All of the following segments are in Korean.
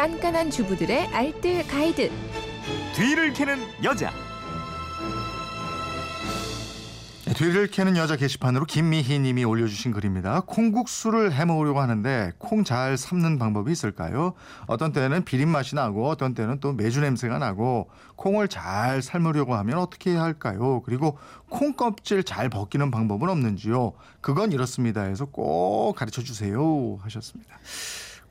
깐깐한 주부들의 알뜰 가이드. 뒤를 캐는 여자. 네, 뒤를 캐는 여자 게시판으로 김미희 님이 올려주신 글입니다. 콩국수를 해먹으려고 하는데 콩 잘 삶는 방법이 있을까요? 어떤 때는 비린 맛이 나고 어떤 때는 또 매주 냄새가 나고 콩을 잘 삶으려고 하면 어떻게 해야 할까요? 그리고 콩 껍질 잘 벗기는 방법은 없는지요? 그건 이렇습니다 해서 꼭 가르쳐 주세요 하셨습니다.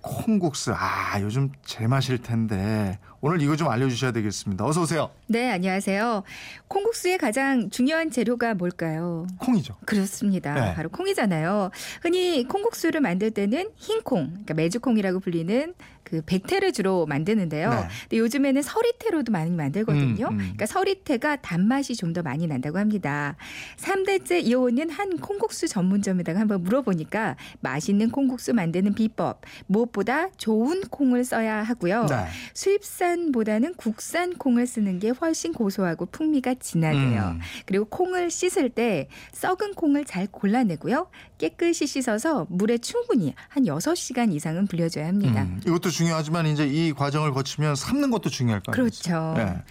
콩국수 아 요즘 제맛일 텐데 오늘 이거 좀 알려주셔야 되겠습니다. 어서 오세요. 네, 안녕하세요. 콩국수의 가장 중요한 재료가 뭘까요? 콩이죠. 그렇습니다. 네. 바로 콩이잖아요. 흔히 콩국수를 만들 때는 흰콩, 그러니까 메주콩이라고 불리는 그 백태를 주로 만드는데요. 네. 근데 요즘에는 서리태로도 많이 만들거든요. 음, 음. 그러니까 서리태가 단맛이 좀 더 많이 난다고 합니다. 삼대째 이어오는 한 콩국수 전문점에다가 한번 물어보니까 맛있는 콩국수 만드는 비법, 무엇보다 좋은 콩을 써야 하고요. 네. 수입산보다는 국산 콩을 쓰는 게 훨씬 고소하고 풍미가 진하대요. 음. 그리고 콩을 씻을 때 썩은 콩을 잘 골라내고요. 깨끗이 씻어서 물에 충분히 한 6시간 이상은 불려줘야 합니다. 음, 이것도 중요하지만 이제 이 과정을 거치면 삶는 것도 중요할 거 아니에요. 그렇죠. 네.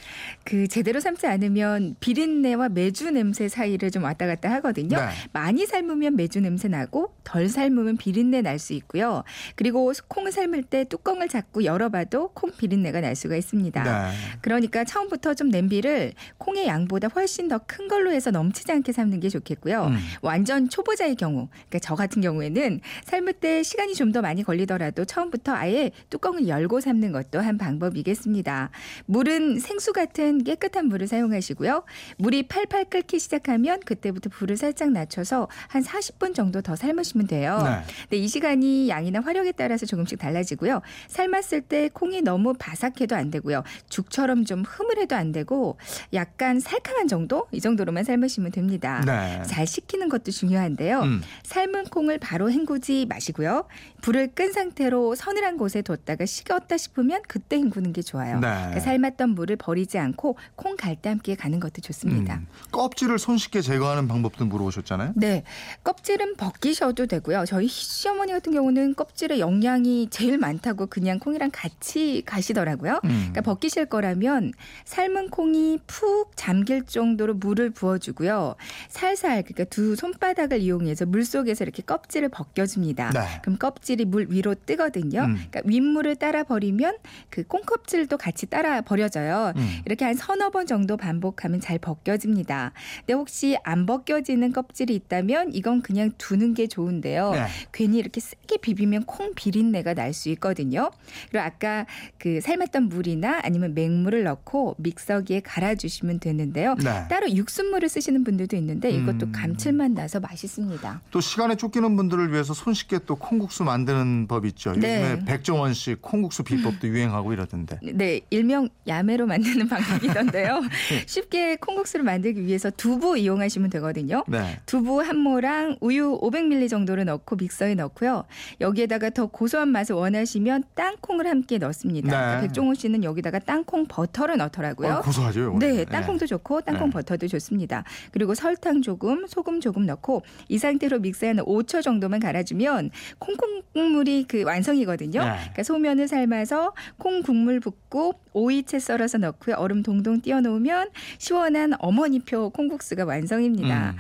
그 제대로 삶지 않으면 비린내와 메주 냄새 사이를 좀 왔다 갔다 하거든요. 네. 많이 삶으면 메주 냄새 나고 덜 삶으면 비린내 날 수 있고요. 그리고 콩을 삶을 때 뚜껑을 잡고 열어봐도 콩 비린내가 날 수가 있습니다. 네. 그러니까 처음부터 좀 냄비를 콩의 양보다 훨씬 더 큰 걸로 해서 넘치지 않게 삶는 게 좋겠고요. 음. 완전 초보자의 경우, 그러니까 저 같은 경우에는 삶을 때 시간이 좀 더 많이 걸리더라도 처음부터 아예 뚜 껑을 열고 삶는 것도 한 방법이겠습니다. 물은 생수 같은 깨끗한 물을 사용하시고요. 물이 팔팔 끓기 시작하면 그때부터 불을 살짝 낮춰서 한 40분 정도 더 삶으시면 돼요. 네. 근데 이 시간이 양이나 화력에 따라서 조금씩 달라지고요. 삶았을 때 콩이 너무 바삭해도 안 되고요. 죽처럼 좀 흐물해도 안 되고 약간 살캉한 정도 이 정도로만 삶으시면 됩니다. 네. 잘 식히는 것도 중요한데요. 음. 삶은 콩을 바로 헹구지 마시고요. 불을 끈 상태로 서늘한 곳에 뒀다 가 식었다 싶으면 그때 헹구는 게 좋아요. 네. 그러니까 삶았던 물을 버리지 않고 콩갈때 함께 가는 것도 좋습니다. 음. 껍질을 손쉽게 제거하는 방법도 물어보셨잖아요. 네. 껍질은 벗기셔도 되고요. 저희 시어머니 같은 경우는 껍질에 영양이 제일 많다고 그냥 콩이랑 같이 가시더라고요. 음. 그러니까 벗기실 거라면 삶은 콩이 푹 잠길 정도로 물을 부어주고요. 살살 그러니까 두 손바닥을 이용해서 물 속에서 이렇게 껍질을 벗겨줍니다. 네. 그럼 껍질이 물 위로 뜨거든요. 음. 그러니까 윗물 을 따라 버리면 그 콩껍질도 같이 따라 버려져요. 음. 이렇게 한 서너 번 정도 반복하면 잘 벗겨집니다. 근데 혹시 안 벗겨지는 껍질이 있다면 이건 그냥 두는 게 좋은데요. 네. 괜히 이렇게 세게 비비면 콩 비린내가 날 수 있거든요. 그리고 아까 그 삶았던 물이나 아니면 맹물을 넣고 믹서기에 갈아주시면 되는데요. 네. 따로 육수물을 쓰시는 분들도 있는데 이것도 음. 감칠맛 나서 맛있습니다. 또 시간에 쫓기는 분들을 위해서 손쉽게 또 콩국수 만드는 법 있죠. 네. 요즘에 백종원 씨 콩국수 비법도 유행하고 이러던데. 네, 일명 야매로 만드는 방법이던데요. 쉽게 콩국수를 만들기 위해서 두부 이용하시면 되거든요. 네. 두부 한 모랑 우유 500ml 정도를 넣고 믹서에 넣고요. 여기에다가 더 고소한 맛을 원하시면 땅콩을 함께 넣습니다. 네. 그러니까 백종원 씨는 여기다가 땅콩 버터를 넣더라고요. 어, 고소하죠. 요거는. 네, 땅콩도 좋고 땅콩 네. 버터도 좋습니다. 그리고 설탕 조금, 소금 조금 넣고 이 상태로 믹서에 한 5초 정도만 갈아주면 콩국물이 그 완성이거든요. 네. 그러니까 소면을 삶아서 콩 국물 붓고 오이채 썰어서 넣고요. 얼음 동동 띄워 놓으면 시원한 어머니표 콩국수가 완성입니다. 음.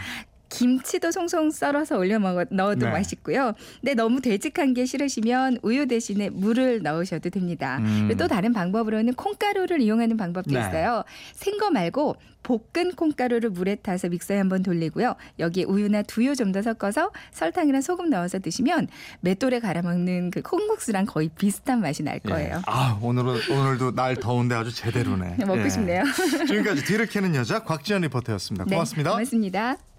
김치도 송송 썰어서 올려 먹어 넣어도 네. 맛있고요. 근데 너무 되직한 게 싫으시면 우유 대신에 물을 넣으셔도 됩니다. 음. 또 다른 방법으로는 콩가루를 이용하는 방법도 네. 있어요. 생거 말고 볶은 콩가루를 물에 타서 믹서에 한번 돌리고요. 여기에 우유나 두유 좀 더 섞어서 설탕이랑 소금 넣어서 드시면 맷돌에 갈아 먹는 그 콩국수랑 거의 비슷한 맛이 날 예. 거예요. 아 오늘은 오늘도 날 더운데 아주 제대로네. 먹고 예. 싶네요. 지금까지 뒤를 캐는 여자 곽지연 리포터였습니다. 고맙습니다. 네, 고맙습니다.